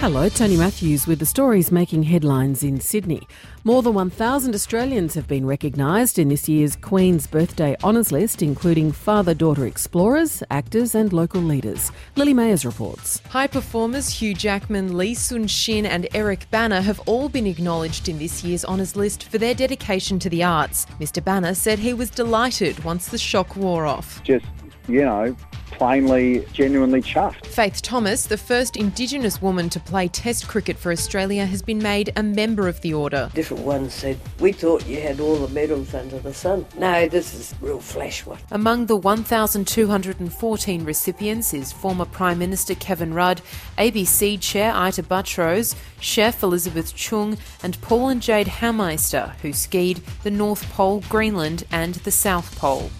Hello, Tony Matthews with the stories making headlines in Sydney. More than 1,000 Australians have been recognised in this year's Queen's Birthday Honours List, including father daughter explorers, actors, and local leaders. Lily Mayers reports. High performers Hugh Jackman, Lee Sun Shin, and Eric Bana have all been acknowledged in this year's Honours List for their dedication to the arts. Mr. Bana said he was delighted once the shock wore off. Just, you know, plainly, genuinely chuffed. Faith Thomas, the first Indigenous woman to play Test cricket for Australia, has been made a member of the order. Different ones said, We thought you had all the medals under the sun. No, this is real flash one. Among the 1,214 recipients is former Prime Minister Kevin Rudd, ABC Chair Ita Buttrose, Chef Elizabeth Chong, and Paul and Jade Hameister, who skied the North Pole, Greenland, and the South Pole.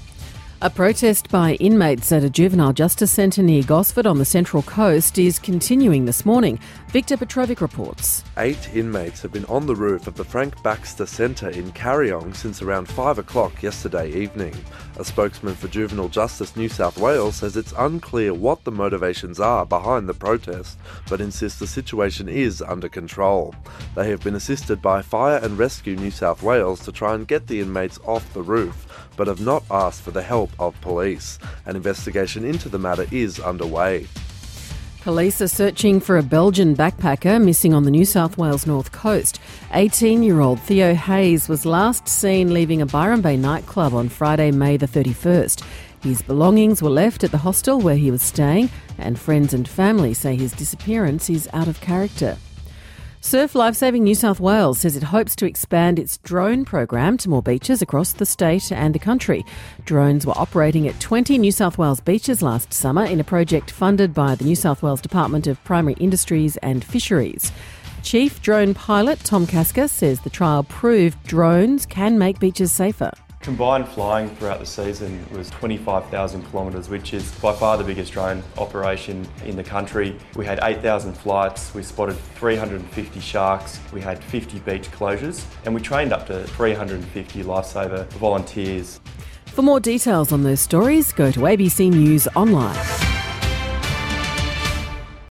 A protest by inmates at a juvenile justice centre near Gosford on the Central Coast is continuing this morning. Victor Petrovic reports. Eight inmates have been on the roof of the Frank Baxter Centre in Kariong since around 5 o'clock yesterday evening. A spokesman for Juvenile Justice New South Wales says it's unclear what the motivations are behind the protest, but insists the situation is under control. They have been assisted by Fire and Rescue New South Wales to try and get the inmates off the roof, but have not asked for the help of police. An investigation into the matter is underway. Police are searching for a Belgian backpacker missing on the New South Wales north coast. 18 year old Theo Hayez was last seen leaving a Byron Bay nightclub on Friday, May the 31st. His belongings were left at the hostel where he was staying, and friends and family say his disappearance is out of character. Surf Lifesaving New South Wales says it hopes to expand its drone program to more beaches across the state and the country. Drones were operating at 20 New South Wales beaches last summer in a project funded by the New South Wales Department of Primary Industries and Fisheries. Chief drone pilot Tom Kaska says the trial proved drones can make beaches safer. Combined flying throughout the season was 25,000 kilometres, which is by far the biggest drone operation in the country. We had 8,000 flights, we spotted 350 sharks, we had 50 beach closures, and we trained up to 350 lifesaver volunteers. For more details on those stories, go to ABC News Online.